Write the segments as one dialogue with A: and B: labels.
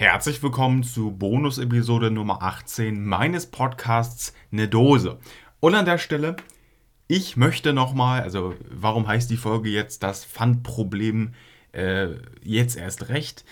A: Herzlich willkommen zu Bonus-Episode Nummer 18 meines Podcasts Ne Dose. Und an der Stelle, ich möchte nochmal, also warum heißt die Folge jetzt das Pfandproblem äh, jetzt erst recht?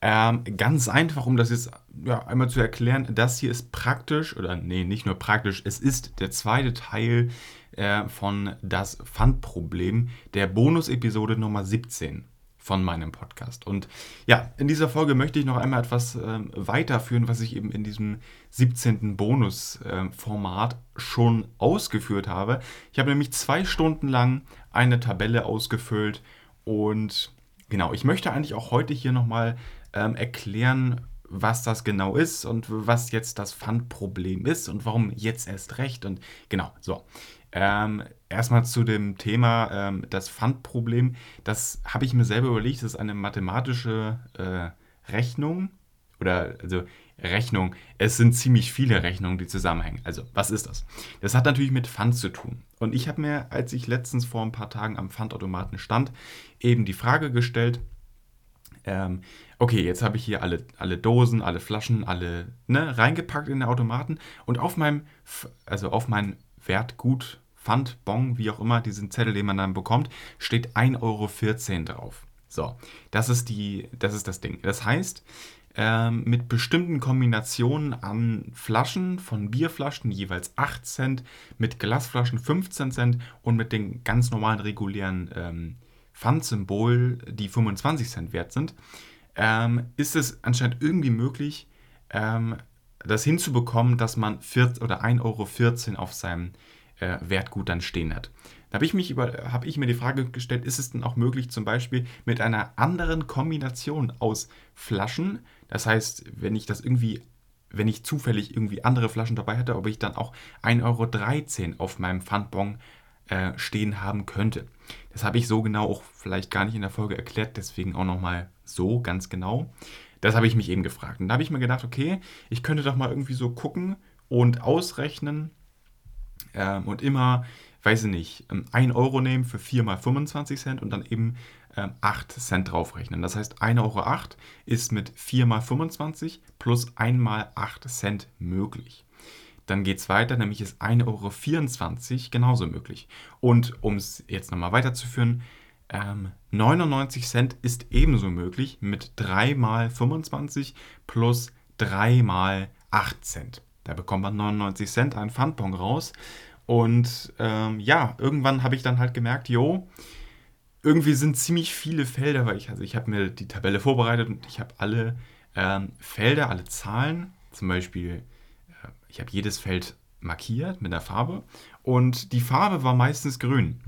A: Ähm, ganz einfach, um das jetzt ja, einmal zu erklären, das hier ist praktisch, oder nee, nicht nur praktisch, es ist der zweite Teil äh, von das Pfandproblem der Bonus-Episode Nummer 17 von meinem Podcast. Und ja, in dieser Folge möchte ich noch einmal etwas äh, weiterführen, was ich eben in diesem 17. Bonus-Format äh, schon ausgeführt habe. Ich habe nämlich zwei Stunden lang eine Tabelle ausgefüllt und genau, ich möchte eigentlich auch heute hier nochmal ähm, erklären, was das genau ist und was jetzt das Pfandproblem ist und warum jetzt erst recht. Und genau, so. Ähm, erstmal zu dem Thema ähm, das Pfandproblem. Das habe ich mir selber überlegt. Das ist eine mathematische äh, Rechnung oder also Rechnung. Es sind ziemlich viele Rechnungen, die zusammenhängen. Also, was ist das? Das hat natürlich mit Pfand zu tun. Und ich habe mir, als ich letztens vor ein paar Tagen am Pfandautomaten stand, eben die Frage gestellt, ähm, okay, jetzt habe ich hier alle, alle Dosen, alle Flaschen, alle ne, reingepackt in den Automaten und auf meinem, also auf mein Wertgut Pfand, Bon, wie auch immer, diesen Zettel, den man dann bekommt, steht 1,14 Euro drauf. So, das ist, die, das ist das Ding. Das heißt, ähm, mit bestimmten Kombinationen an Flaschen, von Bierflaschen jeweils 8 Cent, mit Glasflaschen 15 Cent und mit den ganz normalen regulären ähm, Pfandsymbol, die 25 Cent wert sind, ähm, ist es anscheinend irgendwie möglich, ähm, das hinzubekommen, dass man 4, oder 1,14 Euro auf seinem äh, Wertgut dann stehen hat. Da habe ich, hab ich mir die Frage gestellt, ist es denn auch möglich, zum Beispiel mit einer anderen Kombination aus Flaschen, das heißt, wenn ich das irgendwie, wenn ich zufällig irgendwie andere Flaschen dabei hätte, ob ich dann auch 1,13 Euro auf meinem Pfandbon äh, stehen haben könnte. Das habe ich so genau auch vielleicht gar nicht in der Folge erklärt, deswegen auch nochmal so ganz genau. Das habe ich mich eben gefragt. Und da habe ich mir gedacht, okay, ich könnte doch mal irgendwie so gucken und ausrechnen, ähm, und immer, weiß ich nicht, 1 ähm, Euro nehmen für 4 mal 25 Cent und dann eben ähm, 8 Cent draufrechnen. Das heißt, 1,08 Euro ist mit 4 mal 25 plus 1 mal 8 Cent möglich. Dann geht es weiter, nämlich ist 1,24 Euro genauso möglich. Und um es jetzt nochmal weiterzuführen, ähm, 99 Cent ist ebenso möglich mit 3 mal 25 plus 3 mal 8 Cent. Da bekommt man 99 Cent einen Pfandbon raus. Und ähm, ja, irgendwann habe ich dann halt gemerkt, jo, irgendwie sind ziemlich viele Felder, weil ich, also ich habe mir die Tabelle vorbereitet und ich habe alle ähm, Felder, alle Zahlen, zum Beispiel, äh, ich habe jedes Feld markiert mit der Farbe und die Farbe war meistens grün.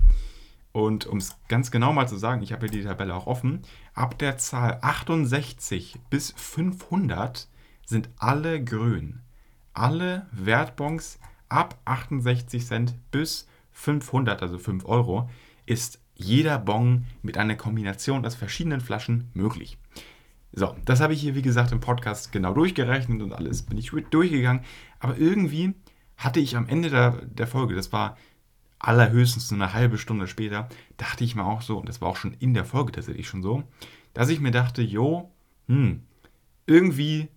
A: Und um es ganz genau mal zu sagen, ich habe hier die Tabelle auch offen, ab der Zahl 68 bis 500 sind alle grün alle Wertbons ab 68 Cent bis 500, also 5 Euro, ist jeder Bon mit einer Kombination aus verschiedenen Flaschen möglich. So, das habe ich hier, wie gesagt, im Podcast genau durchgerechnet und alles bin ich durchgegangen. Aber irgendwie hatte ich am Ende der, der Folge, das war allerhöchstens eine halbe Stunde später, dachte ich mir auch so, und das war auch schon in der Folge tatsächlich schon so, dass ich mir dachte, jo, hm, irgendwie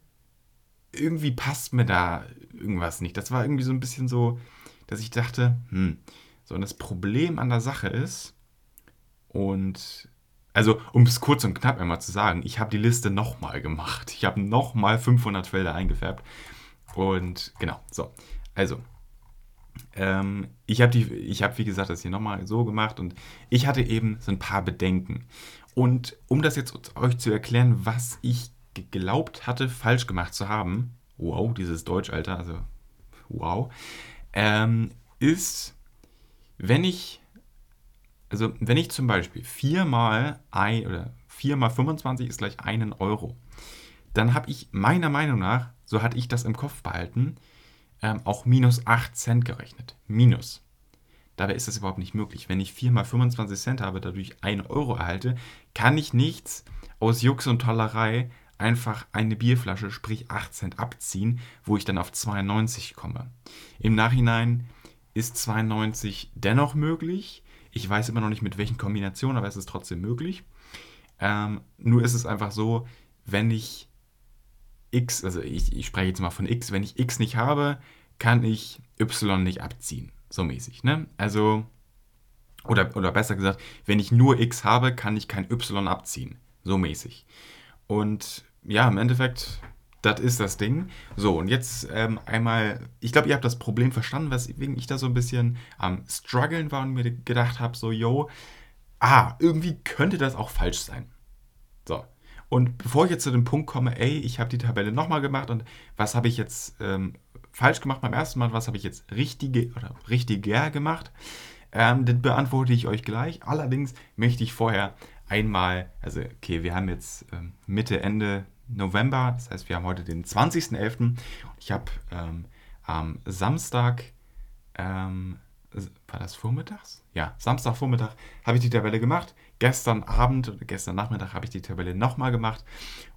A: irgendwie passt mir da irgendwas nicht. Das war irgendwie so ein bisschen so, dass ich dachte, hm, so, und das Problem an der Sache ist, und also, um es kurz und knapp einmal zu sagen, ich habe die Liste nochmal gemacht. Ich habe nochmal 500 Felder eingefärbt. Und genau, so. Also, ähm, ich habe, hab, wie gesagt, das hier nochmal so gemacht und ich hatte eben so ein paar Bedenken. Und um das jetzt euch zu erklären, was ich geglaubt hatte, falsch gemacht zu haben, wow, dieses Deutsch, Alter, also wow, ähm, ist, wenn ich, also wenn ich zum Beispiel 4 mal ein oder 4 mal 25 ist gleich einen Euro, dann habe ich meiner Meinung nach, so hatte ich das im Kopf behalten, ähm, auch minus 8 Cent gerechnet. Minus. Dabei ist das überhaupt nicht möglich. Wenn ich 4 mal 25 Cent habe, dadurch 1 Euro erhalte, kann ich nichts aus Jux und Tollerei einfach eine Bierflasche, sprich 8 Cent abziehen, wo ich dann auf 92 komme. Im Nachhinein ist 92 dennoch möglich. Ich weiß immer noch nicht mit welchen Kombinationen, aber es ist trotzdem möglich. Ähm, nur ist es einfach so, wenn ich X, also ich, ich spreche jetzt mal von X, wenn ich X nicht habe, kann ich Y nicht abziehen. So mäßig, ne? Also, oder, oder besser gesagt, wenn ich nur X habe, kann ich kein Y abziehen. So mäßig. Und ja, im Endeffekt, das ist das Ding. So, und jetzt ähm, einmal, ich glaube, ihr habt das Problem verstanden, weswegen ich da so ein bisschen am struggeln war und mir gedacht habe, so, yo, ah, irgendwie könnte das auch falsch sein. So. Und bevor ich jetzt zu dem Punkt komme, ey, ich habe die Tabelle nochmal gemacht und was habe ich jetzt ähm, falsch gemacht beim ersten Mal, was habe ich jetzt richtige oder richtiger gemacht, ähm, das beantworte ich euch gleich. Allerdings möchte ich vorher einmal, also okay, wir haben jetzt ähm, Mitte, Ende November, das heißt, wir haben heute den 20.11. Ich habe ähm, am Samstag ähm, war das vormittags? Ja, Samstagvormittag habe ich die Tabelle gemacht. Gestern Abend oder gestern Nachmittag habe ich die Tabelle nochmal gemacht.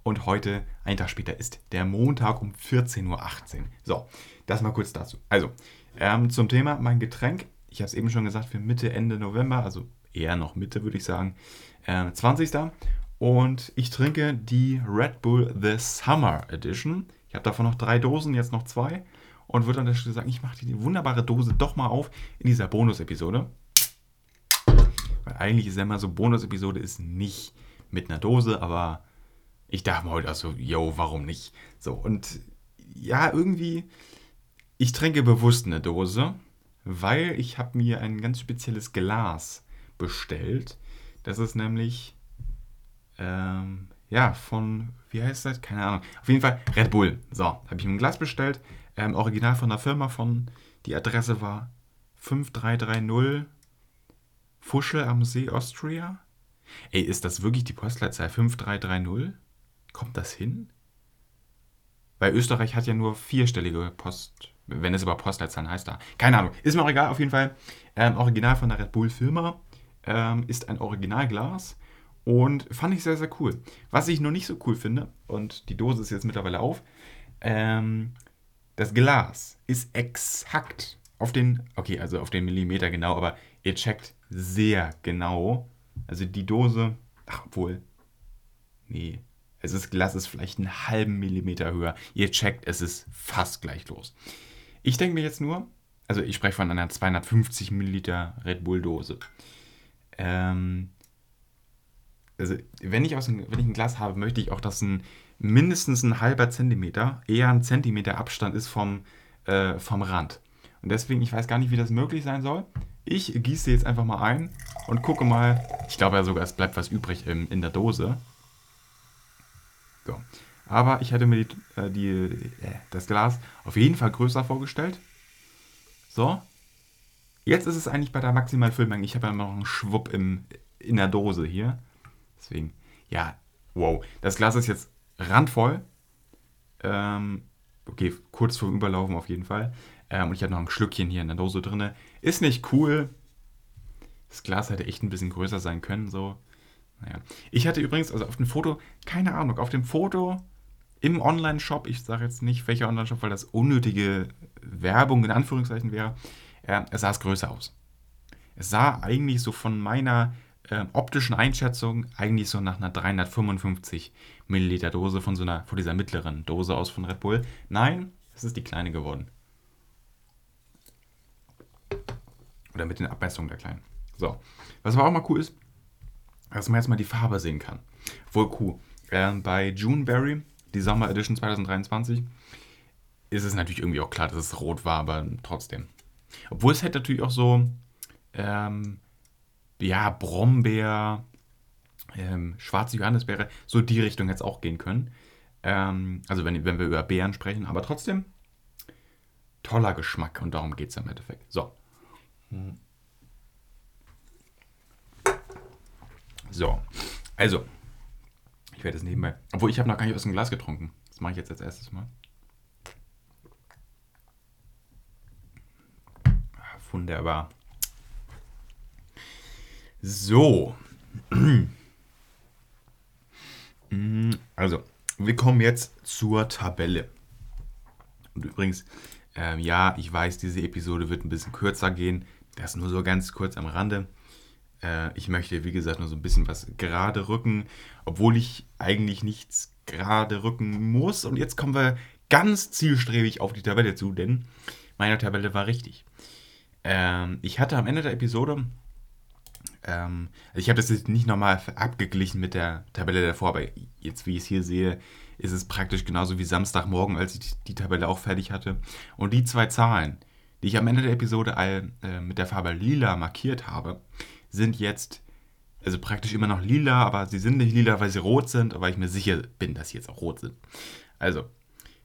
A: Und heute, einen Tag später, ist der Montag um 14.18 Uhr. So, das mal kurz dazu. Also, ähm, zum Thema mein Getränk. Ich habe es eben schon gesagt, für Mitte, Ende November, also eher noch Mitte, würde ich sagen, äh, 20. Und ich trinke die Red Bull The Summer Edition. Ich habe davon noch drei Dosen, jetzt noch zwei und würde an der Stelle sagen, ich mache die wunderbare Dose doch mal auf in dieser Bonus-Episode. Weil eigentlich ist ja immer so, Bonus-Episode ist nicht mit einer Dose, aber ich dachte mir heute auch so, yo, warum nicht? So, und ja, irgendwie, ich trinke bewusst eine Dose, weil ich habe mir ein ganz spezielles Glas bestellt. Das ist nämlich, ähm, ja, von, wie heißt das? Keine Ahnung. Auf jeden Fall Red Bull. So, habe ich mir ein Glas bestellt ähm, original von der Firma von, die Adresse war 5330 Fuschel am See, Austria. Ey, ist das wirklich die Postleitzahl 5330? Kommt das hin? Weil Österreich hat ja nur vierstellige Post, wenn es über Postleitzahlen heißt da. Keine Ahnung, ist mir auch egal, auf jeden Fall. Ähm, Original von der Red Bull Firma. Ähm, ist ein Originalglas und fand ich sehr, sehr cool. Was ich noch nicht so cool finde, und die Dose ist jetzt mittlerweile auf, ähm, das Glas ist exakt auf den, okay, also auf den Millimeter genau, aber ihr checkt sehr genau. Also die Dose, ach, obwohl, nee, also das Glas ist vielleicht einen halben Millimeter höher. Ihr checkt, es ist fast gleich los. Ich denke mir jetzt nur, also ich spreche von einer 250 Milliliter Red Bull Dose. Ähm, also wenn ich, aus wenn ich ein Glas habe, möchte ich auch, dass ein mindestens ein halber Zentimeter, eher ein Zentimeter Abstand ist vom, äh, vom Rand. Und deswegen, ich weiß gar nicht, wie das möglich sein soll. Ich gieße jetzt einfach mal ein und gucke mal. Ich glaube ja sogar, es bleibt was übrig in, in der Dose. So. Aber ich hätte mir die, äh, die, äh, das Glas auf jeden Fall größer vorgestellt. So. Jetzt ist es eigentlich bei der maximalen Füllmenge. Ich habe ja noch einen Schwupp im, in der Dose hier. Deswegen, ja, wow. Das Glas ist jetzt randvoll. Ähm, okay, kurz vorm Überlaufen auf jeden Fall. Ähm, und ich habe noch ein Schlückchen hier in der Dose drin. Ist nicht cool. Das Glas hätte echt ein bisschen größer sein können. So. Naja. Ich hatte übrigens, also auf dem Foto, keine Ahnung, auf dem Foto im Online-Shop, ich sage jetzt nicht welcher Online-Shop, weil das unnötige Werbung in Anführungszeichen wäre, äh, es sah es größer aus. Es sah eigentlich so von meiner äh, optischen Einschätzung eigentlich so nach einer 355 Milliliter Dose von so einer, von dieser mittleren Dose aus von Red Bull. Nein, es ist die kleine geworden. Oder mit den Abmessungen der kleinen. So. Was aber auch mal cool ist, dass man jetzt mal die Farbe sehen kann. Wohl cool. Äh, bei Juneberry, die Summer Edition 2023, ist es natürlich irgendwie auch klar, dass es rot war, aber trotzdem. Obwohl es hätte natürlich auch so ähm, ja, Brombeer, ähm, schwarze Johannisbeere, so die Richtung jetzt auch gehen können. Ähm, also wenn, wenn wir über Beeren sprechen, aber trotzdem toller Geschmack und darum geht es im Endeffekt. So. So, also, ich werde es nebenbei. Obwohl, ich habe noch gar nicht aus dem Glas getrunken. Das mache ich jetzt als erstes Mal. Wunderbar. So. Also, wir kommen jetzt zur Tabelle. Und übrigens, ähm, ja, ich weiß, diese Episode wird ein bisschen kürzer gehen. Das nur so ganz kurz am Rande. Äh, ich möchte, wie gesagt, nur so ein bisschen was gerade rücken, obwohl ich eigentlich nichts gerade rücken muss. Und jetzt kommen wir ganz zielstrebig auf die Tabelle zu, denn meine Tabelle war richtig. Ähm, ich hatte am Ende der Episode, ähm, also ich habe das jetzt nicht nochmal abgeglichen mit der Tabelle davor, aber jetzt, wie ich es hier sehe, ist es praktisch genauso wie Samstagmorgen, als ich die Tabelle auch fertig hatte. Und die zwei Zahlen, die ich am Ende der Episode all, äh, mit der Farbe lila markiert habe, sind jetzt, also praktisch immer noch lila, aber sie sind nicht lila, weil sie rot sind, aber ich mir sicher bin, dass sie jetzt auch rot sind. Also,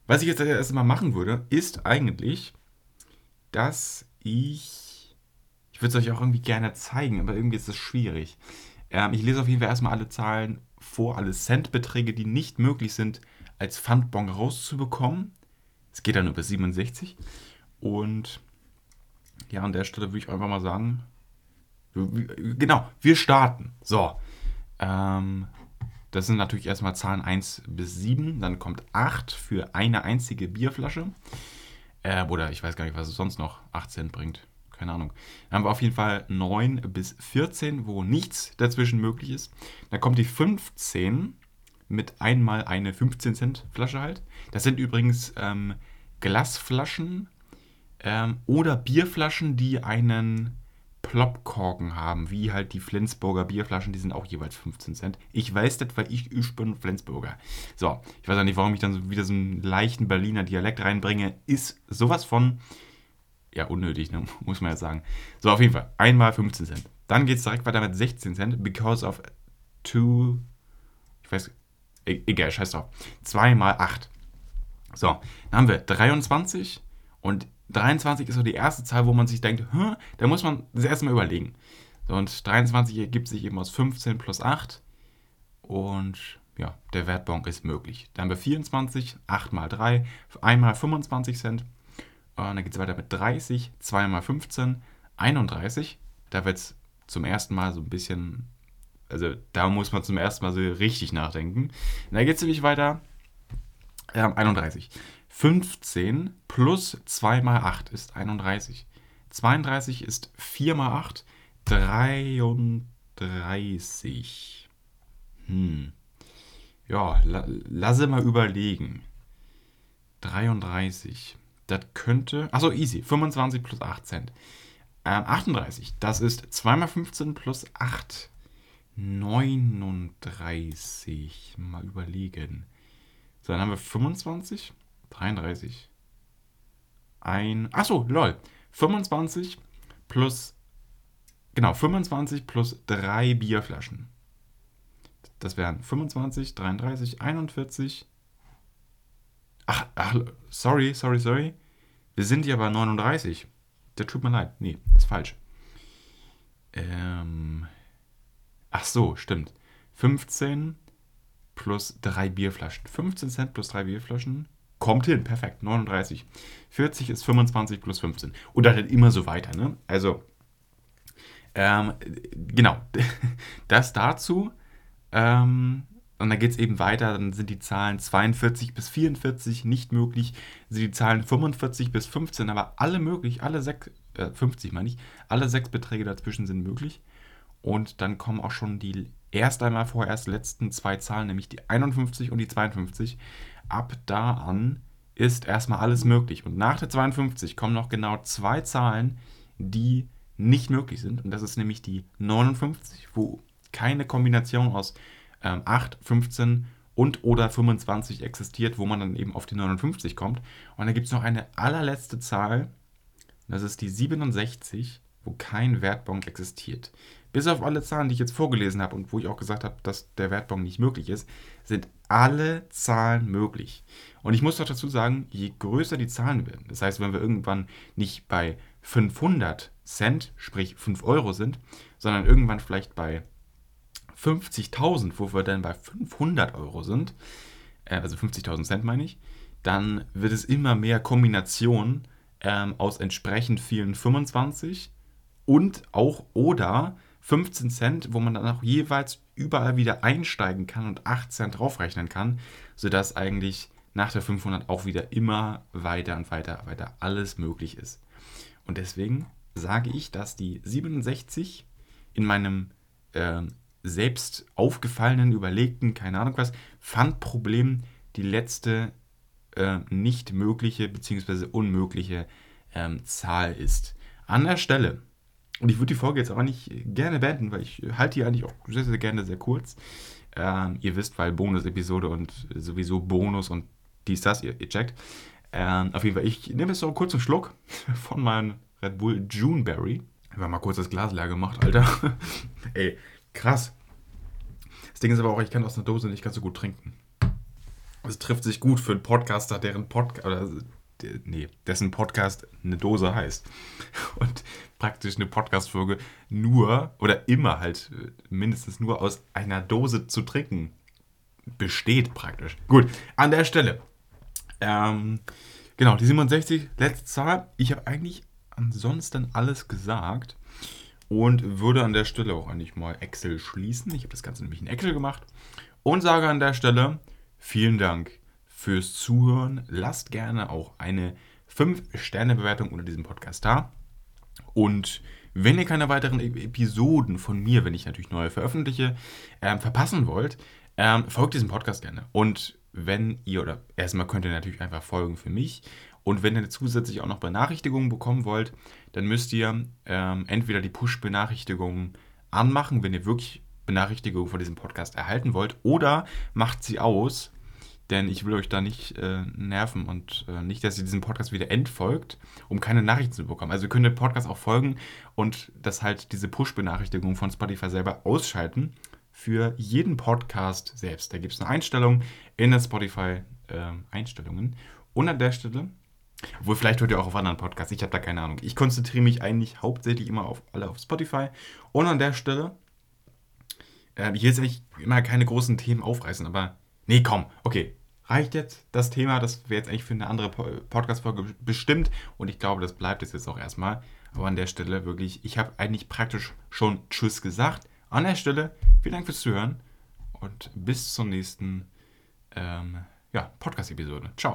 A: was ich jetzt erstmal machen würde, ist eigentlich, dass ich, ich würde es euch auch irgendwie gerne zeigen, aber irgendwie ist es schwierig. Ähm, ich lese auf jeden Fall erstmal alle Zahlen vor, alle Centbeträge, die nicht möglich sind, als Pfandbon rauszubekommen. Es geht dann über 67. Und ja, an der Stelle würde ich einfach mal sagen, genau, wir starten. So. Ähm, das sind natürlich erstmal Zahlen 1 bis 7. Dann kommt 8 für eine einzige Bierflasche. Äh, oder ich weiß gar nicht, was es sonst noch 18 bringt. Keine Ahnung. Dann haben wir auf jeden Fall 9 bis 14, wo nichts dazwischen möglich ist. Dann kommt die 15 mit einmal eine 15 Cent Flasche halt. Das sind übrigens ähm, Glasflaschen ähm, oder Bierflaschen, die einen Plopkorken haben, wie halt die Flensburger Bierflaschen, die sind auch jeweils 15 Cent. Ich weiß das, weil ich, ich bin Flensburger. So, ich weiß auch nicht, warum ich dann wieder so einen leichten Berliner Dialekt reinbringe. Ist sowas von, ja, unnötig, ne? muss man ja sagen. So, auf jeden Fall, einmal 15 Cent. Dann geht es direkt weiter mit 16 Cent, because of two, ich weiß, e egal, scheiß drauf. 2 mal 8. So, dann haben wir 23 und 23 ist so die erste Zahl, wo man sich denkt, da muss man das erstmal überlegen. So, und 23 ergibt sich eben aus 15 plus 8. Und ja, der Wertbon ist möglich. Dann haben wir 24, 8 mal 3, einmal 25 Cent. Und dann geht es weiter mit 30, 2 mal 15, 31. Da wird es zum ersten Mal so ein bisschen, also da muss man zum ersten Mal so richtig nachdenken. Dann geht es nämlich weiter. Äh, 31. 15 plus 2 mal 8 ist 31. 32 ist 4 mal 8, 33. Hm. Ja, la, lasse mal überlegen. 33. Das könnte. Achso, easy. 25 plus 8 Cent. Ähm, 38. Das ist 2 mal 15 plus 8. 39. Mal überlegen. So, dann haben wir 25. 33. Ein. Achso, lol. 25 plus. Genau, 25 plus 3 Bierflaschen. Das wären 25, 33, 41. Ach, sorry, sorry, sorry. Wir sind hier bei 39. Der tut mir leid. Nee, ist falsch. Ähm. Ach so, stimmt. 15 plus 3 Bierflaschen. 15 Cent plus 3 Bierflaschen Kommt hin, perfekt, 39. 40 ist 25 plus 15. Und dann halt immer so weiter. Ne? Also, ähm, genau, das dazu. Ähm, und dann geht es eben weiter, dann sind die Zahlen 42 bis 44 nicht möglich, sind die Zahlen 45 bis 15, aber alle möglich, alle sechs, äh, 50 meine ich, alle sechs Beträge dazwischen sind möglich. Und dann kommen auch schon die erst einmal vorerst letzten zwei Zahlen, nämlich die 51 und die 52 ab da an ist erstmal alles möglich. Und nach der 52 kommen noch genau zwei Zahlen, die nicht möglich sind. Und das ist nämlich die 59, wo keine Kombination aus ähm, 8, 15 und oder 25 existiert, wo man dann eben auf die 59 kommt. Und dann gibt es noch eine allerletzte Zahl, das ist die 67, wo kein Wertbon existiert. Bis auf alle Zahlen, die ich jetzt vorgelesen habe und wo ich auch gesagt habe, dass der Wertbon nicht möglich ist, sind alle Zahlen möglich. Und ich muss doch dazu sagen, je größer die Zahlen werden, das heißt, wenn wir irgendwann nicht bei 500 Cent, sprich 5 Euro sind, sondern irgendwann vielleicht bei 50.000, wo wir dann bei 500 Euro sind, äh, also 50.000 Cent meine ich, dann wird es immer mehr Kombinationen ähm, aus entsprechend vielen 25 und auch oder 15 Cent, wo man dann auch jeweils überall wieder einsteigen kann und 8 Cent draufrechnen kann, sodass eigentlich nach der 500 auch wieder immer weiter und weiter, weiter alles möglich ist. Und deswegen sage ich, dass die 67 in meinem äh, selbst aufgefallenen, überlegten, keine Ahnung was, Pfandproblem die letzte äh, nicht mögliche bzw. unmögliche ähm, Zahl ist. An der Stelle, und ich würde die Folge jetzt aber nicht gerne beenden, weil ich halte die eigentlich auch sehr, sehr gerne sehr kurz. Ähm, ihr wisst, weil Bonus-Episode und sowieso Bonus und dies, das, ihr, ihr checkt. Ähm, auf jeden Fall, ich nehme jetzt so einen kurzen Schluck von meinem Red Bull Juneberry. Habe mal kurz das Glas leer gemacht, Alter. Ey, krass. Das Ding ist aber auch, ich kann aus einer Dose nicht ganz so gut trinken. Es trifft sich gut für einen Podcaster, deren Podcast, nee, dessen Podcast eine Dose heißt. Und praktisch eine Podcast-Folge nur oder immer halt mindestens nur aus einer Dose zu trinken besteht praktisch. Gut, an der Stelle. Ähm, genau, die 67, letzte Zahl. Ich habe eigentlich ansonsten alles gesagt und würde an der Stelle auch eigentlich mal Excel schließen. Ich habe das Ganze nämlich in Excel gemacht und sage an der Stelle vielen Dank fürs Zuhören. Lasst gerne auch eine 5-Sterne-Bewertung unter diesem Podcast da. Und wenn ihr keine weiteren Episoden von mir, wenn ich natürlich neue veröffentliche, äh, verpassen wollt, ähm, folgt diesem Podcast gerne. Und wenn ihr, oder erstmal könnt ihr natürlich einfach folgen für mich. Und wenn ihr zusätzlich auch noch Benachrichtigungen bekommen wollt, dann müsst ihr ähm, entweder die Push-Benachrichtigungen anmachen, wenn ihr wirklich Benachrichtigungen von diesem Podcast erhalten wollt, oder macht sie aus, denn ich will euch da nicht äh, nerven und äh, nicht, dass ihr diesen Podcast wieder entfolgt, um keine Nachrichten zu bekommen. Also ihr könnt den Podcast auch folgen und das halt diese Push-Benachrichtigung von Spotify selber ausschalten für jeden Podcast selbst. Da gibt es eine Einstellung in den Spotify-Einstellungen. Äh, und an der Stelle, obwohl vielleicht hört ihr auch auf anderen Podcasts, ich habe da keine Ahnung. Ich konzentriere mich eigentlich hauptsächlich immer auf alle auf Spotify. Und an der Stelle, äh, ich will jetzt eigentlich immer keine großen Themen aufreißen, aber nee, komm, okay. Reicht jetzt das Thema, das wäre jetzt eigentlich für eine andere Podcast-Folge bestimmt und ich glaube, das bleibt es jetzt auch erstmal. Aber an der Stelle wirklich, ich habe eigentlich praktisch schon Tschüss gesagt. An der Stelle, vielen Dank fürs Zuhören und bis zur nächsten ähm, ja, Podcast-Episode. Ciao.